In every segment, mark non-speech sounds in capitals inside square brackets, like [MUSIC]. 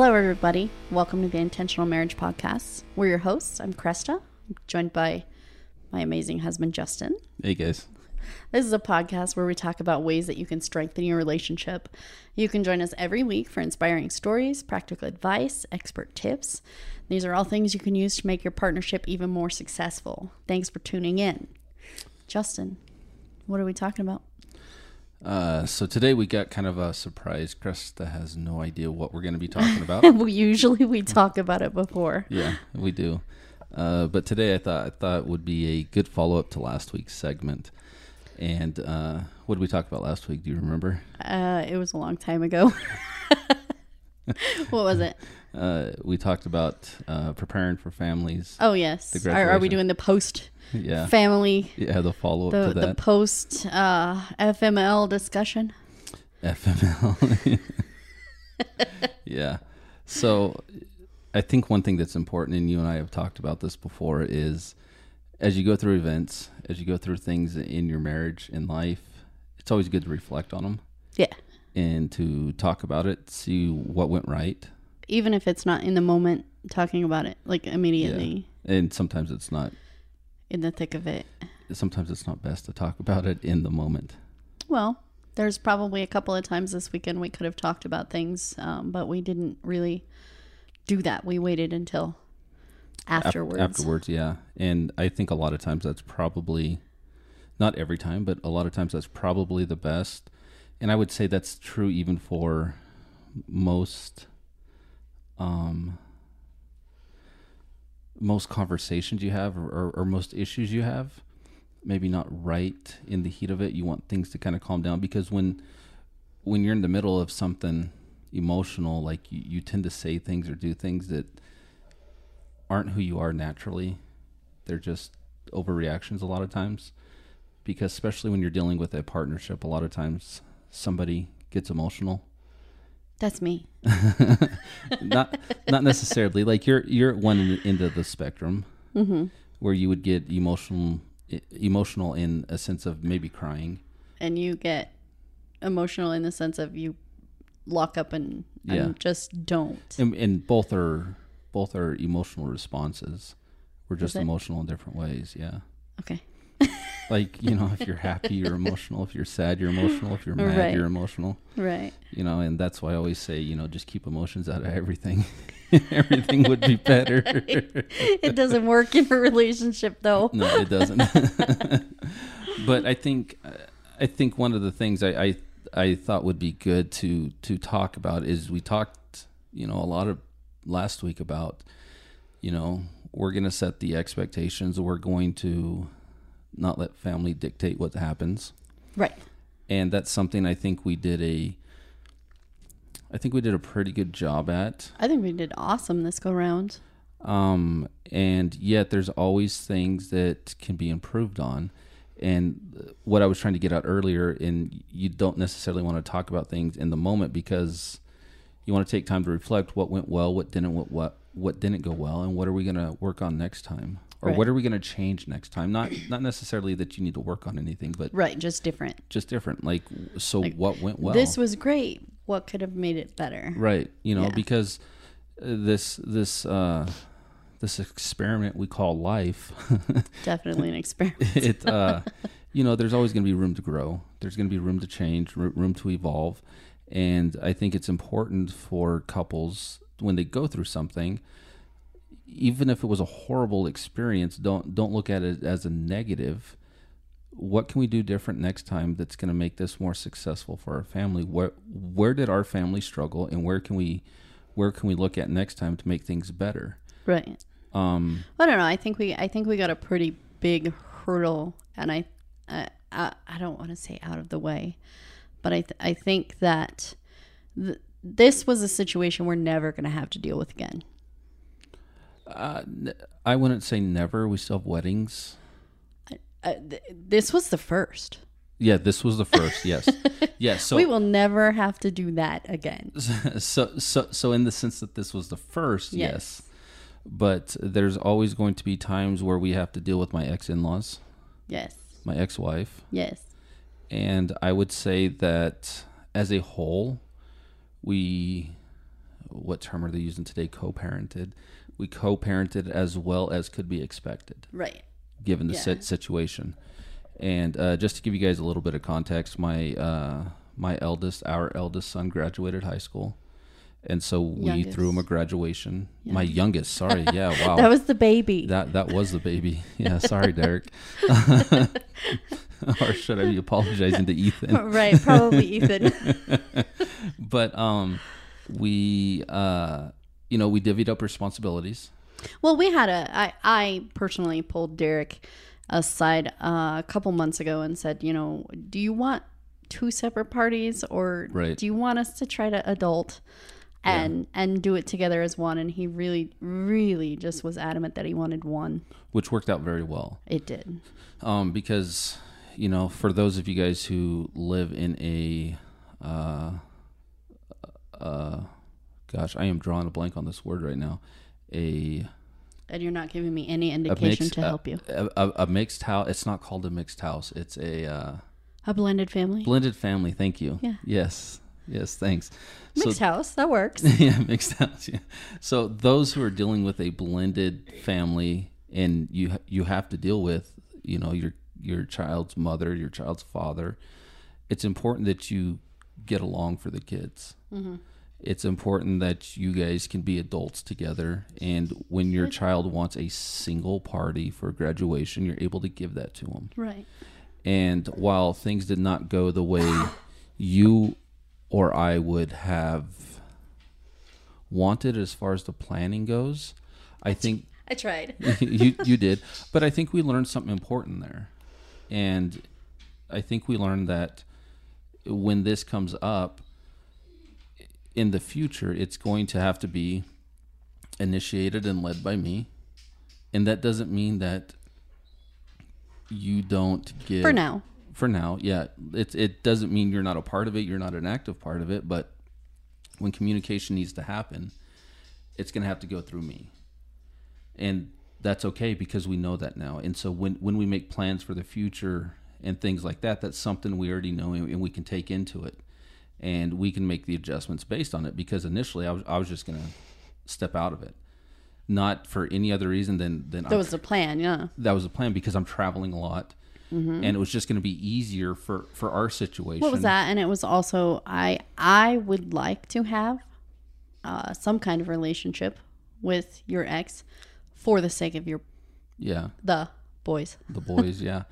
Hello, everybody. Welcome to the Intentional Marriage Podcast. We're your hosts. I'm Cresta, I'm joined by my amazing husband, Justin. Hey guys. This is a podcast where we talk about ways that you can strengthen your relationship. You can join us every week for inspiring stories, practical advice, expert tips. These are all things you can use to make your partnership even more successful. Thanks for tuning in. Justin, what are we talking about? Uh, so today we got kind of a surprise. Cresta has no idea what we're going to be [LAUGHS] talking about. we usually we talk about it before. [LAUGHS] yeah, we do. Uh, but today I thought I thought would be a good follow up to last week's segment. And uh, what did we talk about last week? Do you remember? Uh, it was a long time ago. [LAUGHS] what was it? Uh, we talked about uh, preparing for families. Oh yes. Are, are we doing the post Yeah, family, yeah, the follow up the to that. the post uh, FML discussion? FML. [LAUGHS] yeah. So I think one thing that's important, and you and I have talked about this before, is as you go through events, as you go through things in your marriage and life, it's always good to reflect on them Yeah. and to talk about it, see what went right. Even if it's not in the moment, talking about it like immediately And sometimes it's not. in the thick of it. Sometimes it's not best to talk [LAUGHS] about it in the moment. Well, there's probably a couple of times this weekend we could have talked about things, um, but we didn't really do that. We waited until Af- afterwards. Afterwards, yeah. And I think a lot of times that's probably not every time, but a lot of times that's probably the best. And I would say that's true even for most um most conversations you have or, or, or most issues you have maybe not right in the heat of it you want things to kind of calm down because when when you're in the middle of something emotional like you, you tend to say things or do things that aren't who you are naturally. They're just overreactions a lot of times. Because especially when you're dealing with a partnership, a lot of times somebody gets emotional. That's me. [LAUGHS] not not necessarily like you're you're at one end of the spectrum Mm-hmm. where you would get emotional emotional in a sense of maybe crying. And you get emotional in the sense of you lock up and, Yeah. and just don't. And, and both are both are emotional responses. We're just emotional in different ways, yeah. Okay. Like, you know, if you're happy, you're emotional. If you're sad, you're emotional. If you're [LAUGHS] mad, Right. you're emotional. Right. You know, and that's why I always say, you know, just keep emotions out of everything. [LAUGHS] everything would be better. [LAUGHS] it doesn't work in a relationship though. no, it doesn't. but I think I think one of the things I, I I thought would be good to to talk about is we talked, you know, a lot of last week about, you know, we're going to set the expectations. We're going to not let family dictate what happens. Right. and that's something I think we did a I think we did a pretty good job at. I think we did awesome this go round. Um, and yet there's always things that can be improved on. And what I was trying to get out earlier, and you don't necessarily want to talk about things in the moment because you want to take time to reflect what went well, what didn't what what, what didn't go well, and what are we going to work on next time, or Right. what are we going to change next time? Not not necessarily that you need to work on anything, but Right, just different. just different. Like, so Like, what went well? This was great. What could have made it better? right you know Yeah. because uh, this this uh this experiment we call life [LAUGHS] Definitely an experiment. [LAUGHS] it uh you know there's always going to be room to grow there's going to be room to change room to evolve and i think it's important for couples when they go through something even if it was a horrible experience don't don't look at it as a negative what can we do different next time that's going to make this more successful for our family where where did our family struggle and where can we where can we look at next time to make things better right. um I don't know. I think we I think we got a pretty big hurdle, and I I, I don't want to say out of the way, but I th- I think that th- this was a situation we're never going to have to deal with again. Uh, i wouldn't say never we still have weddings Uh, th- this was the first. yeah this was the first yes [LAUGHS] yes so we will never have to do that again. [LAUGHS] so so so in the sense that this was the first Yes. yes but there's always going to be times where we have to deal with my ex-in-laws Yes. my ex-wife Yes. and i would say that as a whole we what term are they using today? Co-parented. We co-parented as well as could be expected, Right. given the Yeah. sit situation. And uh, just to give you guys a little bit of context, my uh, my eldest, our eldest son, graduated high school, and so we threw him a graduation. My youngest, sorry, [LAUGHS] yeah, wow, That was the baby. that that was the baby. [LAUGHS] Yeah, sorry, Derek. [LAUGHS] or should I be apologizing to Ethan? right. Probably Ethan. But um, we uh, you know, we divvied up responsibilities. Well, we had a. I I personally pulled Derek aside uh, a couple months ago and said, you know, do you want two separate parties or Right. do you want us to try to adult and and do it together as one? And he really, really just was adamant that he wanted one. which worked out very well. It did. Um, because you know, for those of you guys who live in a, uh, uh, gosh, I am drawing a blank on this word right now. A And you're not giving me any indication mixed to help you. A, a, a mixed house. It's not called a mixed house. It's a uh, A blended family. blended family. Thank you. Yeah. Yes. Yes. Thanks. Mixed house. That works. [LAUGHS] yeah, mixed house. Yeah. So those who are dealing with a blended family, and you you have to deal with, you know, your your child's mother, your child's father. It's important that you get along for the kids. It's important that you guys can be adults together, and when your child wants a single party for graduation, you're able to give that to them. right. And while things did not go the way you or I would have wanted as far as the planning goes, I think I tried. [LAUGHS] you you did, but I think we learned something important there. And I think we learned that when this comes up in the future, it's going to have to be initiated and led by me. And that doesn't mean that you don't give For now. for now yeah it, it doesn't mean you're not a part of it you're not an active part of it but when communication needs to happen it's going to have to go through me and that's okay because we know that now and so when when we make plans for the future and things like that that's something we already know and and we can take into it and we can make the adjustments based on it because initially i was, I was just going to step out of it not for any other reason than than That I'm was the plan. Yeah. that was the plan because I'm traveling a lot, and it was just going to be easier for for our situation. Mm-hmm. What was that? And it was also I I would like to have uh, some kind of relationship with your ex for the sake of your Yeah, the boys. the boys. [LAUGHS] yeah,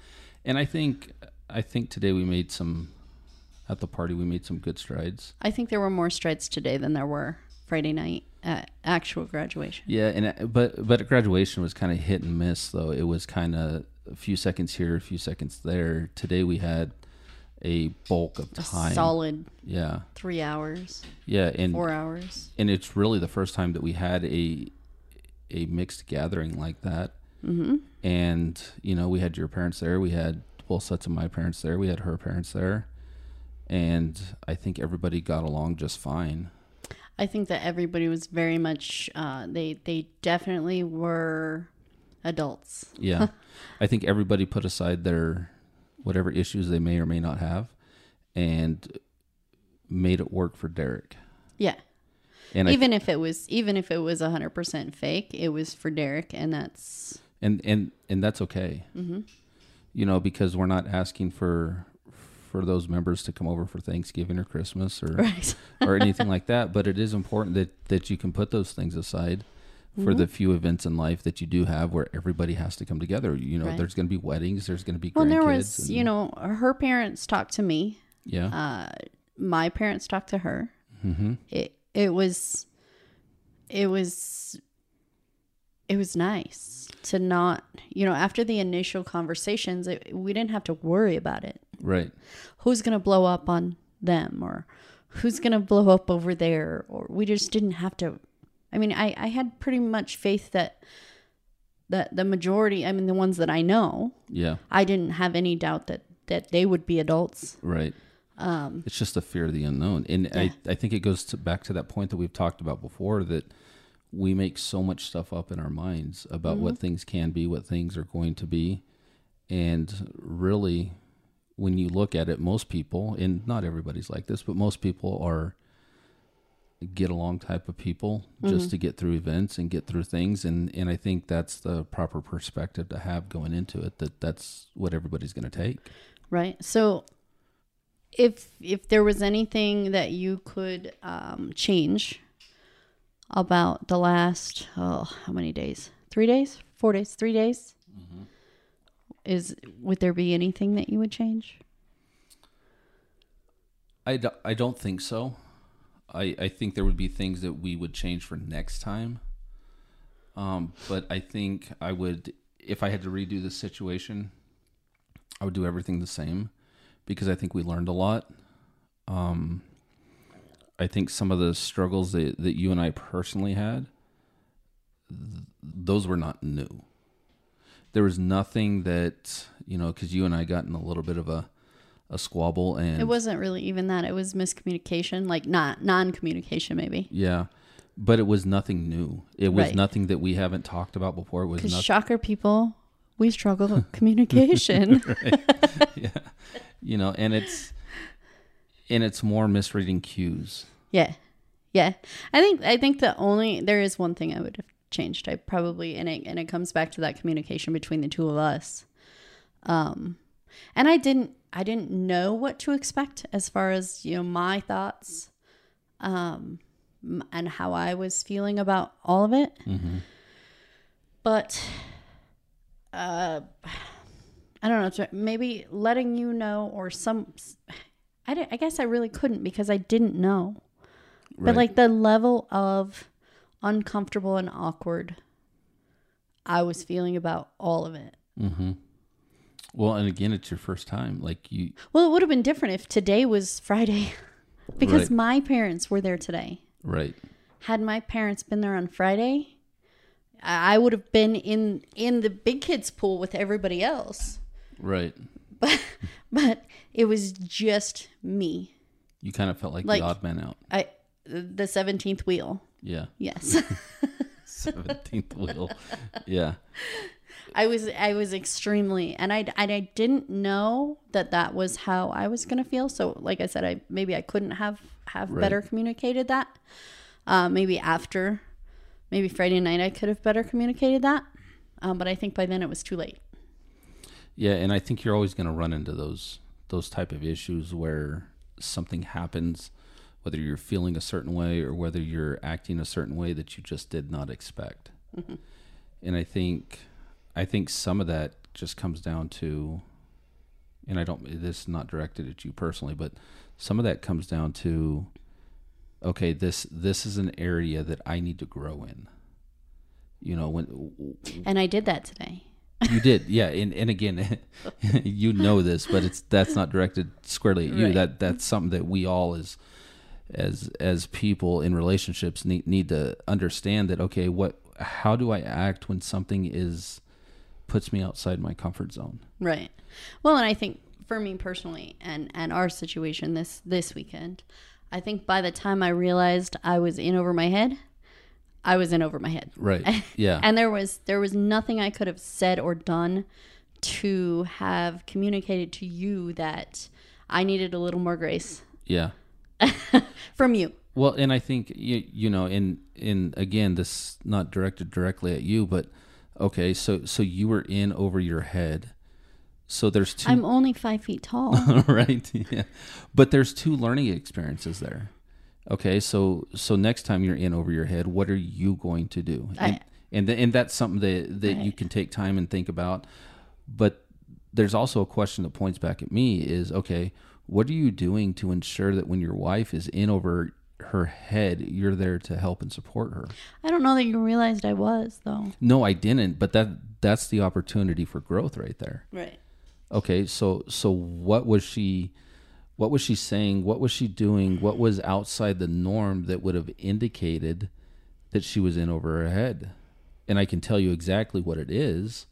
and I think I think today we made some at the party. We made some good strides. I think there were more strides today than there were Friday night at actual graduation. Yeah, and uh, but but graduation was kind of hit and miss though. It was kind of a few seconds here, a few seconds there. Today we had a bulk of A time. solid Yeah, three hours, yeah, and four hours. and it's really the first time that we had a a mixed gathering like that. Mm-hmm. And you know, we had your parents there. We had both sets of my parents there. We had her parents there, and I think everybody got along just fine. I think that everybody was very much. Uh, they they definitely were adults. Yeah, [LAUGHS] I think everybody put aside their whatever issues they may or may not have, and made it work for Derek. Yeah. And I even if it was even if it was hundred percent fake, it was for Derek, and that's and and and that's okay. mm-hmm. you know, because we're not asking for for those members to come over for Thanksgiving or Christmas or [LAUGHS] right. or anything like that. But it is important that that you can put those things aside for Mhm. the few events in life that you do have where everybody has to come together. You know, Right. there's going to be weddings, there's going to be Well, there was, and- you know, her parents talked to me. yeah, Uh, my parents talked to her. hmm It it was, it was, it was nice to not, you know, after the initial conversations, it, we didn't have to worry about it. right, Who's gonna blow up on them or who's gonna blow up over there? Or we just didn't have to. I mean, I I had pretty much faith that. that the majority, I mean, the ones that I know, yeah, I didn't have any doubt that that they would be adults. right. Um, It's just the fear of the unknown, and Yeah. I I think it goes to, back to that point that we've talked about before that we make so much stuff up in our minds about what things can be, what things are going to be, and really, when you look at it, most people, and not everybody's like this, but most people are get along type of people just to get through events and get through things and and I think that's the proper perspective to have going into it that that's what everybody's going to take. Right. So if if there was anything that you could um, change about the last oh how many days? Three days? Four days? Three days? Is would there be anything that you would change? I don't think so. I, I think there would be things that we would change for next time. Um, but I think I would, if I had to redo the situation, I would do everything the same because I think we learned a lot. Um, I think some of the struggles that, that you and I personally had, th- those were not new. There was nothing that, you know, because you and I got in a little bit of a, a squabble and It wasn't really even that. It was miscommunication, like not non-communication maybe. Yeah, but it was nothing new. It was Right. nothing that we haven't talked about before. It was nothing. shocker people, we struggle with [LAUGHS] communication. [LAUGHS] yeah, you know, and it's and it's more misreading cues. Yeah. Yeah. I think I think the only there is one thing I would have changed. I probably and it and it comes back to that communication between the two of us. Um and I didn't I didn't know what to expect as far as, you know, my thoughts um and how I was feeling about all of it. Mm-hmm. But uh I don't know, maybe letting you know or some I, I guess I really couldn't because I didn't know. Right. But like the level of uncomfortable and awkward I was feeling about all of it. mm-hmm. Well, and again, it's your first time. Like you, Well, it would have been different if today was Friday [LAUGHS] because Right. my parents were there today. right? Had my parents been there on Friday, I I would have been in in the big kids pool with everybody else. Right. [LAUGHS] But but it was just me. You kind of felt like, Like- the odd man out. I the 17th wheel. Yeah. Yes. [LAUGHS] Seventeenth wheel. Yeah. I was I was extremely and I and I didn't know that that was how I was going to feel. So like I said I maybe I couldn't have have Right. better communicated that. Uh, maybe after maybe Friday night I could have better communicated that. Um, but I think by then it was too late. Yeah, and I think you're always going to run into those those type of issues where something happens, whether you're feeling a certain way or whether you're acting a certain way that you just did not expect. Mm-hmm. And I think I think some of that just comes down to and I don't this is not directed at you personally, but some of that comes down to okay, this this is an area that I need to grow in. You know, when And I did that today. You did, yeah, and and again, [LAUGHS] you know this, but it's that's not directed squarely at you. Right. That that's something that we all as as as people in relationships need need to understand that okay, what how do I act when something is puts me outside my comfort zone? Right. Well, and I think for me personally and and our situation this this weekend, I think by the time I realized I was in over my head, I was in over my head. Right. [LAUGHS] Yeah. And there was there was nothing I could have said or done to have communicated to you that I needed a little more grace yeah. [LAUGHS] from you. Well, and I think you you know, in in again, this not directed directly at you, but okay, so so you were in over your head. So there's 2 I'm only five feet tall. [LAUGHS] right yeah but there's two learning experiences there okay so so next time you're in over your head what are you going to do? And I- and, th- and that's something that that you can take time and think about. But there's also a question that points back at me is okay what are you doing to ensure that when your wife is in over her head you're there to help and support her? I don't know that you realized I was though. no i didn't but that that's the opportunity for growth right there. Right. Okay, so so what was she what was she saying? What was she doing? What was outside the norm that would have indicated that she was in over her head? And I can tell you exactly what it is.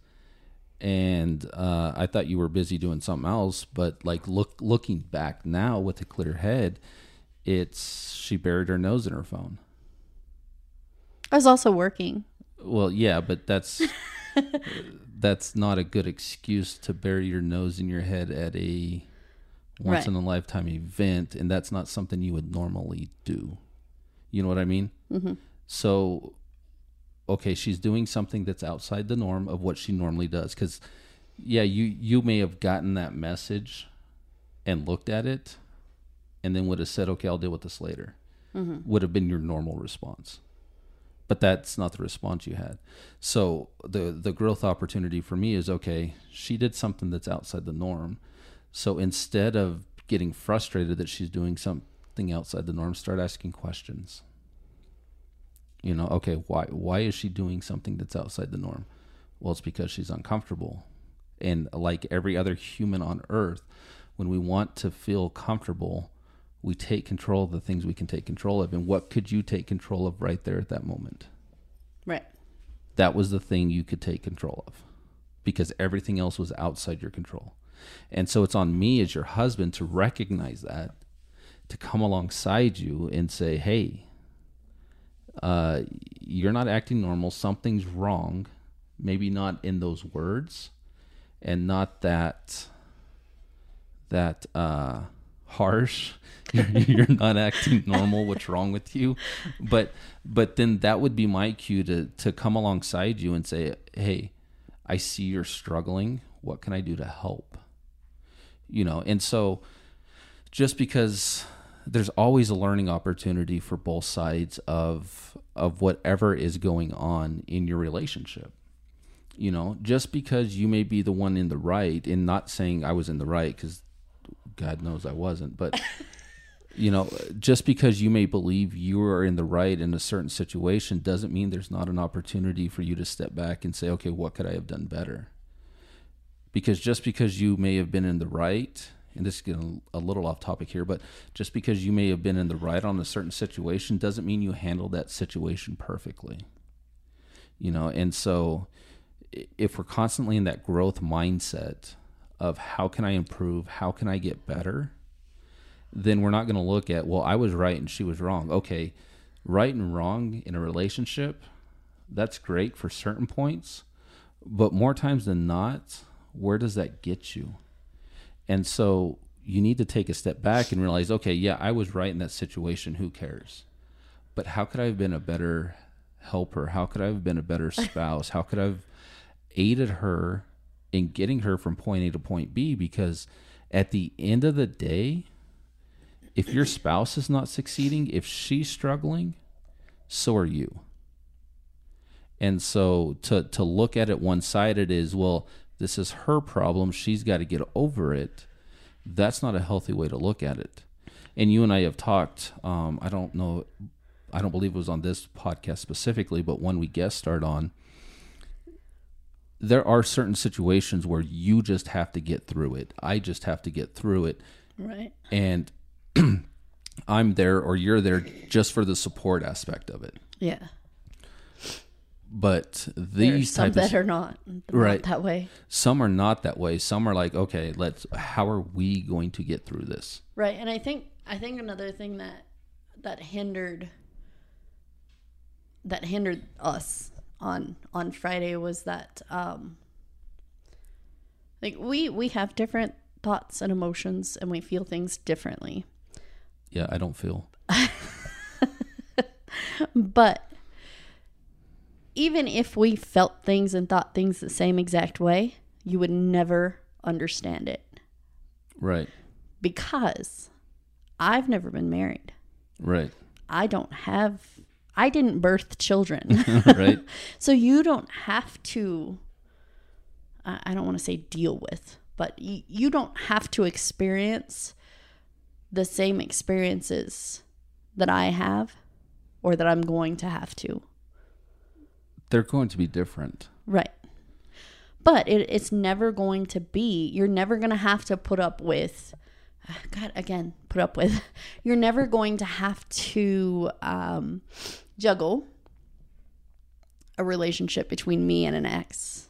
And uh, I thought you were busy doing something else, but like look looking back now with a clear head, it's she buried her nose in her phone. I was also working. Well, yeah, but that's [LAUGHS] that's not a good excuse to bury your nose in your head at a once Right. in a lifetime event, and that's not something you would normally do. You know what I mean? Mm-hmm. So, okay, she's doing something that's outside the norm of what she normally does. Because, yeah, you you may have gotten that message and looked at it, and then would have said, "Okay, I'll deal with this later." Mm-hmm. Would have been your normal response, but that's not the response you had. So the the growth opportunity for me is okay. She did something that's outside the norm. So instead of getting frustrated that she's doing something outside the norm, start asking questions. You know okay why why is she doing something that's outside the norm? Well it's because she's uncomfortable. And like every other human on earth when we want to feel comfortable we take control of the things we can take control of. And what could you take control of right there at that moment? Right. that was the thing you could take control of because everything else was outside your control. And so it's on me as your husband to recognize that, to come alongside you and say, hey, uh, you're not acting normal. Something's wrong. Maybe not in those words and not that that uh, harsh. [LAUGHS] you're not acting normal. What's wrong with you? But but then that would be my cue to to come alongside you and say, hey, I see you're struggling. What can I do to help? You know, and so just because there's always a learning opportunity for both sides of of whatever is going on in your relationship you know just because you may be the one in the right and not saying i was in the right because god knows i wasn't but [LAUGHS] you know just because you may believe you are in the right in a certain situation doesn't mean there's not an opportunity for you to step back and say okay what could i have done better because just because you may have been in the right and this is getting a little off topic here, but just because you may have been in the right on a certain situation doesn't mean you handled that situation perfectly. You know, and so if we're constantly in that growth mindset of how can I improve, how can I get better, then we're not going to look at, well, I was right and she was wrong. Okay, right and wrong in a relationship, that's great for certain points, but more times than not, where does that get you? And so you need to take a step back and realize, okay, yeah, I was right in that situation. Who cares? But how could I have been a better helper? How could I have been a better [LAUGHS] spouse? How could I have aided her in getting her from point A to point B? Because at the end of the day, if your spouse is not succeeding, if she's struggling, so are you. And so to to look at it one sided is well, this is her problem. She's got to get over it. That's not a healthy way to look at it. And you and I have talked. Um, I don't know. I don't believe it was on this podcast specifically, but when we guest starred on, there are certain situations where you just have to get through it. I just have to get through it. Right. And [CLEARS THROAT] I'm there or you're there just for the support aspect of it. Yeah. But these some type of are not, not Right. that way. some are not that way some are like okay let's how are we going to get through this Right. And I think I think another thing that that hindered that hindered us on on Friday was that um like we we have different thoughts and emotions and we feel things differently. yeah i don't feel [LAUGHS] But even if we felt things and thought things the same exact way, you would never understand it right because I've never been married. right I don't have I didn't birth children. [LAUGHS] right [LAUGHS] so you don't have to I don't want to say deal with, but you don't have to experience the same experiences that I have or that I'm going to have to. They're going to be different Right. But it, it's never going to be, you're never going to have to put up with, [SIGHS] God, again, put up with, [LAUGHS] you're never going to have to um, juggle a relationship between me and an ex,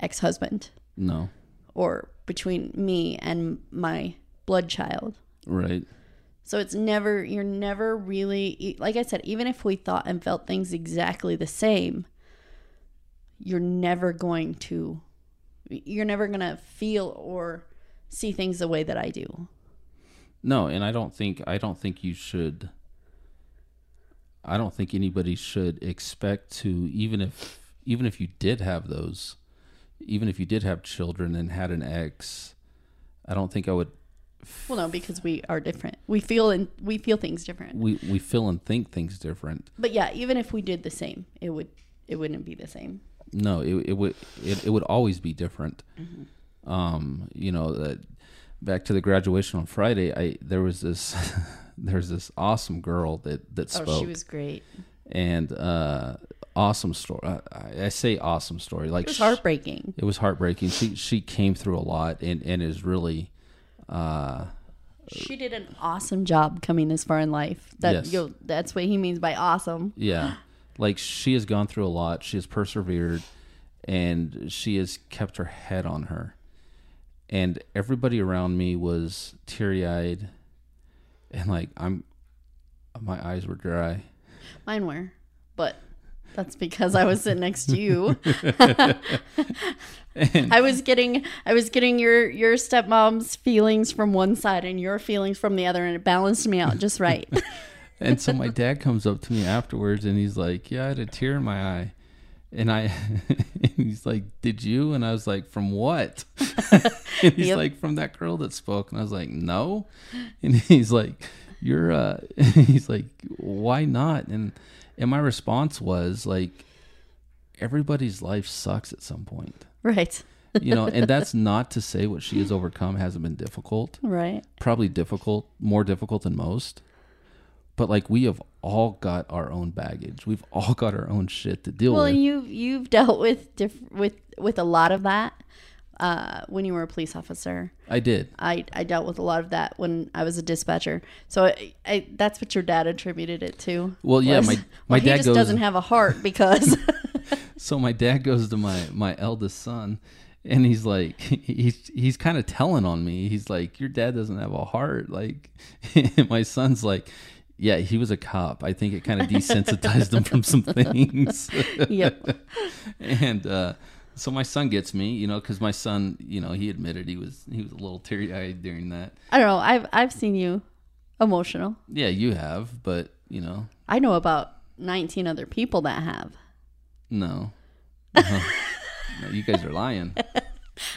ex husband, no or between me and my blood child. right So it's never, you're never really, like I said, even if we thought and felt things exactly the same, you're never going to, you're never going to feel or see things the way that I do. no and i don't think i don't think you should I don't think anybody should expect to even if even if you did have those, even if you did have children and had an ex, I don't think I would. Well, no, because we are different. We feel and we feel things different. We we feel and think things different. But yeah, even if we did the same, it would it wouldn't be the same. No, it, it would it, it would always be different. Um, you know, that back to the graduation on Friday, I there was this [LAUGHS] there's this awesome girl that that spoke Oh, she was great. and uh awesome story. I, I say awesome story like It was heartbreaking. it was heartbreaking. She she came through a lot and and is really uh She did an awesome job coming this far in life. That Yes. yo, that's what he means by awesome. yeah. Like she has gone through a lot. She has persevered and she has kept her head on her. And everybody around me was teary-eyed and like I'm my eyes were dry. Mine were, but that's because I was sitting next to you. [LAUGHS] [LAUGHS] I was getting I was getting your your stepmom's feelings from one side and your feelings from the other, and it balanced me out just right. [LAUGHS] And so my dad comes up to me afterwards and he's like, "Yeah, I had a tear in my eye." And I [LAUGHS] and he's like, "Did you?" And I was like, "From what?" [LAUGHS] and he's Yep. like, "From that girl that spoke." And I was like, "No." And he's like, "You're uh he's like, "Why not?" And and my response was like everybody's life sucks at some point. [LAUGHS] right, You know, and that's not to say what she has overcome hasn't been difficult right. probably difficult, more difficult than most. But like we have all got our own baggage. We've all got our own shit to deal Well, with. Well, you you've dealt with diff- with with a lot of that uh, when you were a police officer. I did. I, I dealt with a lot of that when I was a dispatcher. So I, I that's what your dad attributed it to. Well, yeah, was, my- [LAUGHS] well, my he dad just goes- doesn't have a heart because [LAUGHS] So my dad goes to my my eldest son and he's like [LAUGHS] he's he's kind of telling on me. He's like your dad doesn't have a heart like and [LAUGHS] my son's like yeah, he was a cop. I think it kind of desensitized him from some things. [LAUGHS] yep. and uh, so my son gets me, you know, because my son, you know, he admitted he was he was a little teary eyed during that. I don't know. I've I've seen you emotional. Yeah, you have, but you know, I know about 19 other people that have. No. [LAUGHS] Uh-huh. no you guys are lying.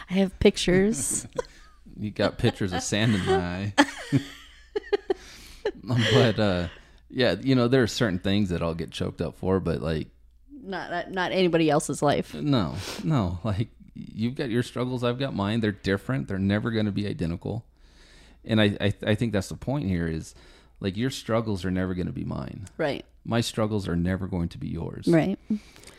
I have pictures. [LAUGHS] You got pictures of sand in my eye. [LAUGHS] but uh, yeah, you know, there are certain things that I'll get choked up for, but like, not not anybody else's life. no, no, like you've got your struggles, I've got mine. They're different. They're never going to be identical. And I, I, I think that's the point here is like your struggles are never going to be mine. Right. My struggles are never going to be yours. Right.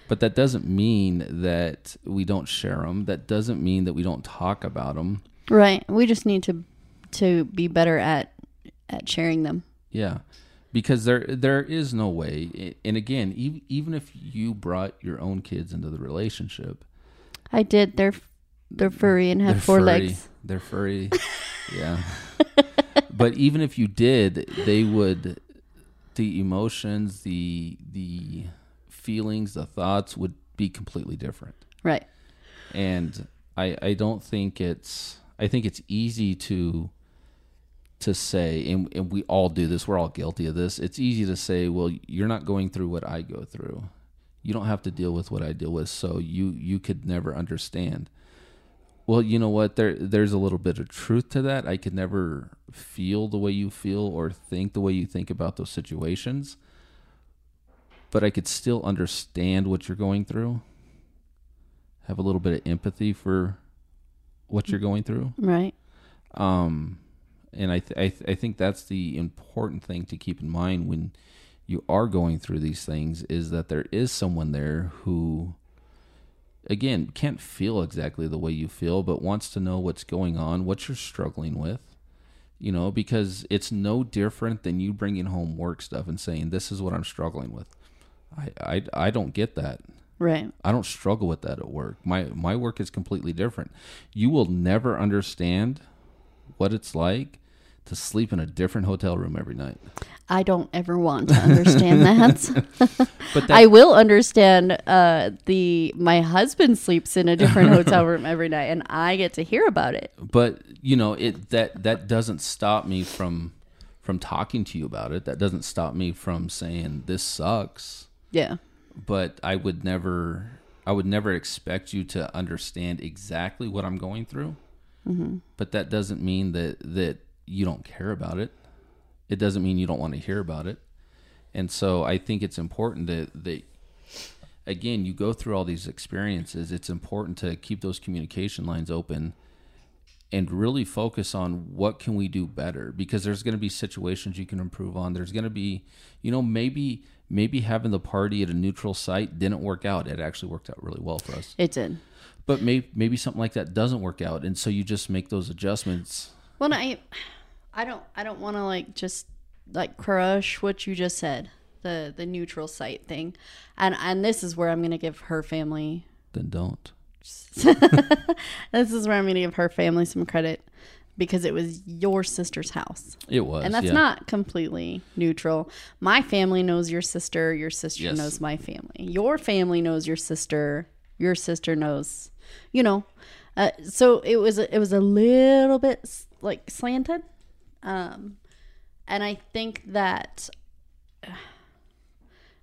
But that doesn't mean that we don't share them. That doesn't mean that we don't talk about them. Right. We just need to to be better at at sharing them. Yeah, because there there is no way. And again, even even if you brought your own kids into the relationship, I did. They're they're furry and have four furry, legs. They're furry. [LAUGHS] yeah. but even if you did, they would the emotions, the the feelings, the thoughts would be completely different. Right. and I I don't think it's I think it's easy to to say and, and we all do this we're all guilty of this. It's easy to say well you're not going through what I go through. You don't have to deal with what I deal with so you you could never understand. Well you know what? There there's a little bit of truth to that. I could never feel the way you feel or think the way you think about those situations but I could still understand what you're going through have a little bit of empathy for what you're going through. Right. Um, and I, th- I, th- I think that's the important thing to keep in mind when you are going through these things is that there is someone there who, again, can't feel exactly the way you feel, but wants to know what's going on, what you're struggling with. You know, because it's no different than you bringing home work stuff and saying, "This is what I'm struggling with." I, I, I don't get that. Right. I don't struggle with that at work. My my work is completely different. You will never understand what it's like to sleep in a different hotel room every night. I don't ever want to understand [LAUGHS] that. But that, I will understand uh, the my husband sleeps in a different hotel room every night, and I get to hear about it. but you know, it that that doesn't stop me from from talking to you about it. That doesn't stop me from saying this sucks. Yeah. But I would never, I would never expect you to understand exactly what I'm going through. Mm-hmm. But that doesn't mean that that you don't care about it. It doesn't mean you don't want to hear about it. And so I think it's important that that again, you go through all these experiences. It's important to keep those communication lines open and really focus on what can we do better because there's going to be situations you can improve on. There's going to be, you know, maybe maybe having the party at a neutral site didn't work out. It actually worked out really well for us. It did. But maybe maybe something like that doesn't work out, and so you just make those adjustments. Well, I, I don't, I don't want to like just like crush what you just said, the the neutral site thing, and and this is where I'm gonna give her family. Then don't. [LAUGHS] This is where I'm gonna give her family some credit because it was your sister's house, It was, and that's yeah. not completely neutral. My family knows your sister. Your sister Yes. knows my family. Your family knows your sister. Your sister knows, you know. Uh, so it was a, it was a little bit like slanted, um, and I think that [SIGHS]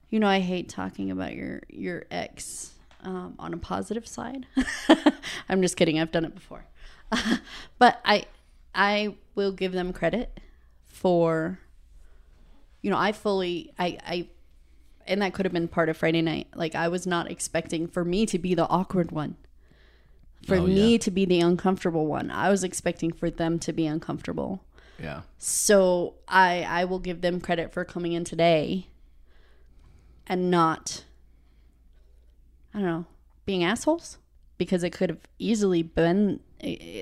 you know I hate talking about your your ex um, on a positive side. [LAUGHS] I'm just kidding. I've done it before, [LAUGHS] but I I will give them credit for you know I fully I I and that could have been part of Friday night. Like I was not expecting for me to be the awkward one. For Oh, me yeah. to be the uncomfortable one. I was expecting for them to be uncomfortable. Yeah. So I I will give them credit for coming in today and not I don't know, being assholes because it could have easily been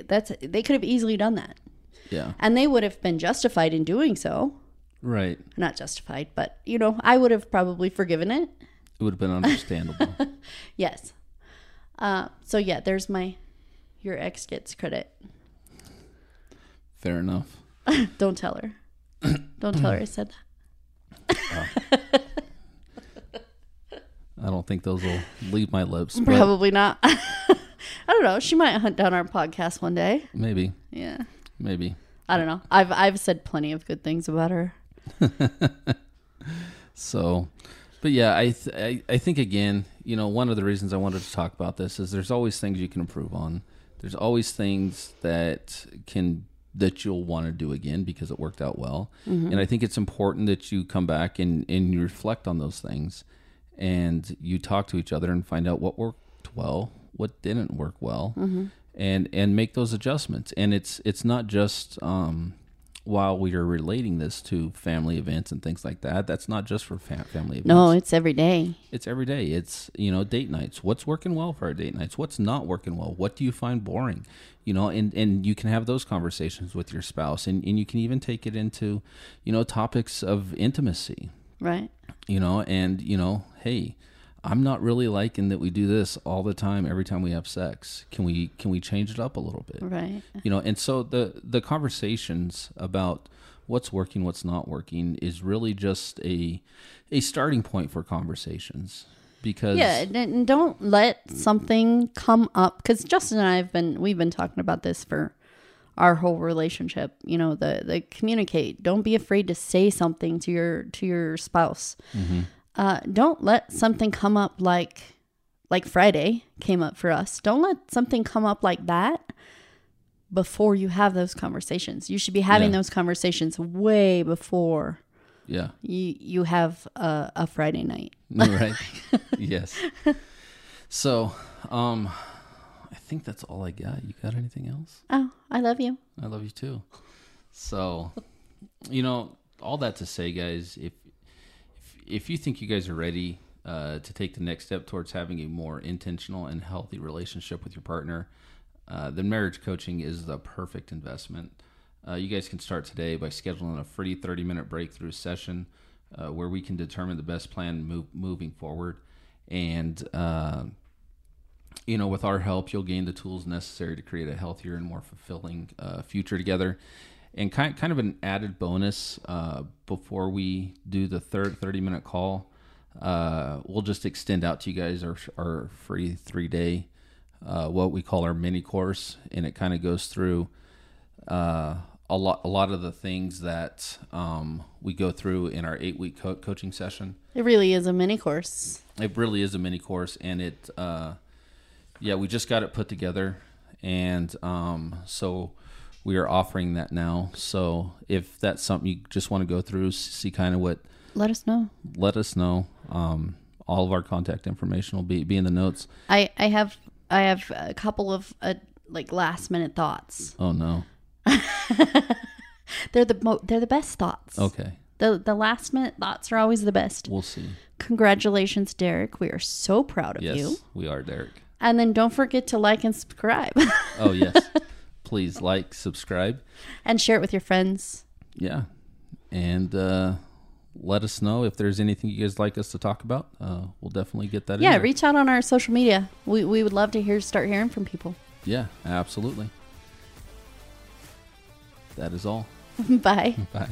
that's they could have easily done that. Yeah. And they would have been justified in doing so. Right. Not justified, but you know, I would have probably forgiven it. It would have been understandable. [LAUGHS] Yes. Uh, so yeah, there's my your ex gets credit. Fair enough. [LAUGHS] Don't tell her. [COUGHS] Don't tell her I said that. I don't think those will leave my lips. Probably not. [LAUGHS] I don't know. She might hunt down our podcast one day. maybe. Yeah. Maybe. I don't know. I've I've said plenty of good things about her. [LAUGHS] So, but yeah, I, th- I I think again, you know, one of the reasons I wanted to talk about this is there's always things you can improve on. There's always things that can that you'll want to do again because it worked out well. Mm-hmm. And I think it's important that you come back and and you reflect on those things and you talk to each other and find out what worked well, what didn't work well. And and make those adjustments. And it's it's not just um while we are relating this to family events and things like that, that's not just for fa- family events. No, it's every day. It's every day. It's, you know, date nights. What's working well for our date nights? What's not working well? What do you find boring? You know, and, and you can have those conversations with your spouse and, and you can even take it into, you know, topics of intimacy, Right. you know, and, you know, hey, I'm not really liking that we do this all the time every time we have sex. Can we can we change it up a little bit? Right. you know and so the the conversations about what's working what's not working is really just a a starting point for conversations because Yeah, and- don't let something come up because Justin and I have been we've been talking about this for our whole relationship. You know, the the communicate. Don't be afraid to say something to your to your spouse. Mm-hmm. Uh, don't let something come up like like Friday came up for us. Don't let something come up like that before you have those conversations. You should be having Yeah. those conversations way before yeah you you have a, a Friday night. [LAUGHS] right yes so um i think that's all i got you got anything else Oh, I love you. I love you too. So, you know, all that to say, guys, if if, you think you guys are ready uh, to take the next step towards having a more intentional and healthy relationship with your partner, uh, then marriage coaching is the perfect investment. Uh, you guys can start today by scheduling a free 30 minute breakthrough session uh, where we can determine the best plan move, moving forward. And, uh, you know, with our help, you'll gain the tools necessary to create a healthier and more fulfilling uh, future together. And kind kind of an added bonus uh, before we do the third 30 minute call, uh, we'll just extend out to you guys our, our free three day, uh, what we call our mini course. And it kind of goes through uh, a lot a lot of the things that um, we go through in our eight week co- coaching session. It really is a mini course. It really is a mini course, and it uh, yeah we just got it put together, and um, so we are offering that now. So if that's something you just want to go through, see kind of what, Let us know. let us know. Um, all of our contact information will be be in the notes. I I have I have a couple of uh, like last minute thoughts. Oh no. [LAUGHS] They're the mo- they're the best thoughts. Okay, The the last minute thoughts are always the best. we'll see. Congratulations, Derek. We are so proud of Yes, you. Yes, we are, Derek. And then don't forget to like and subscribe Oh yes, [LAUGHS] please like, subscribe. and share it with your friends. Yeah, and uh, let us know if there's anything you guys like us to talk about. Uh, we'll definitely get that. in Yeah, reach out on our social media. We we would love to hear start hearing from people. Yeah, absolutely. That is all. [LAUGHS] Bye. [LAUGHS] Bye.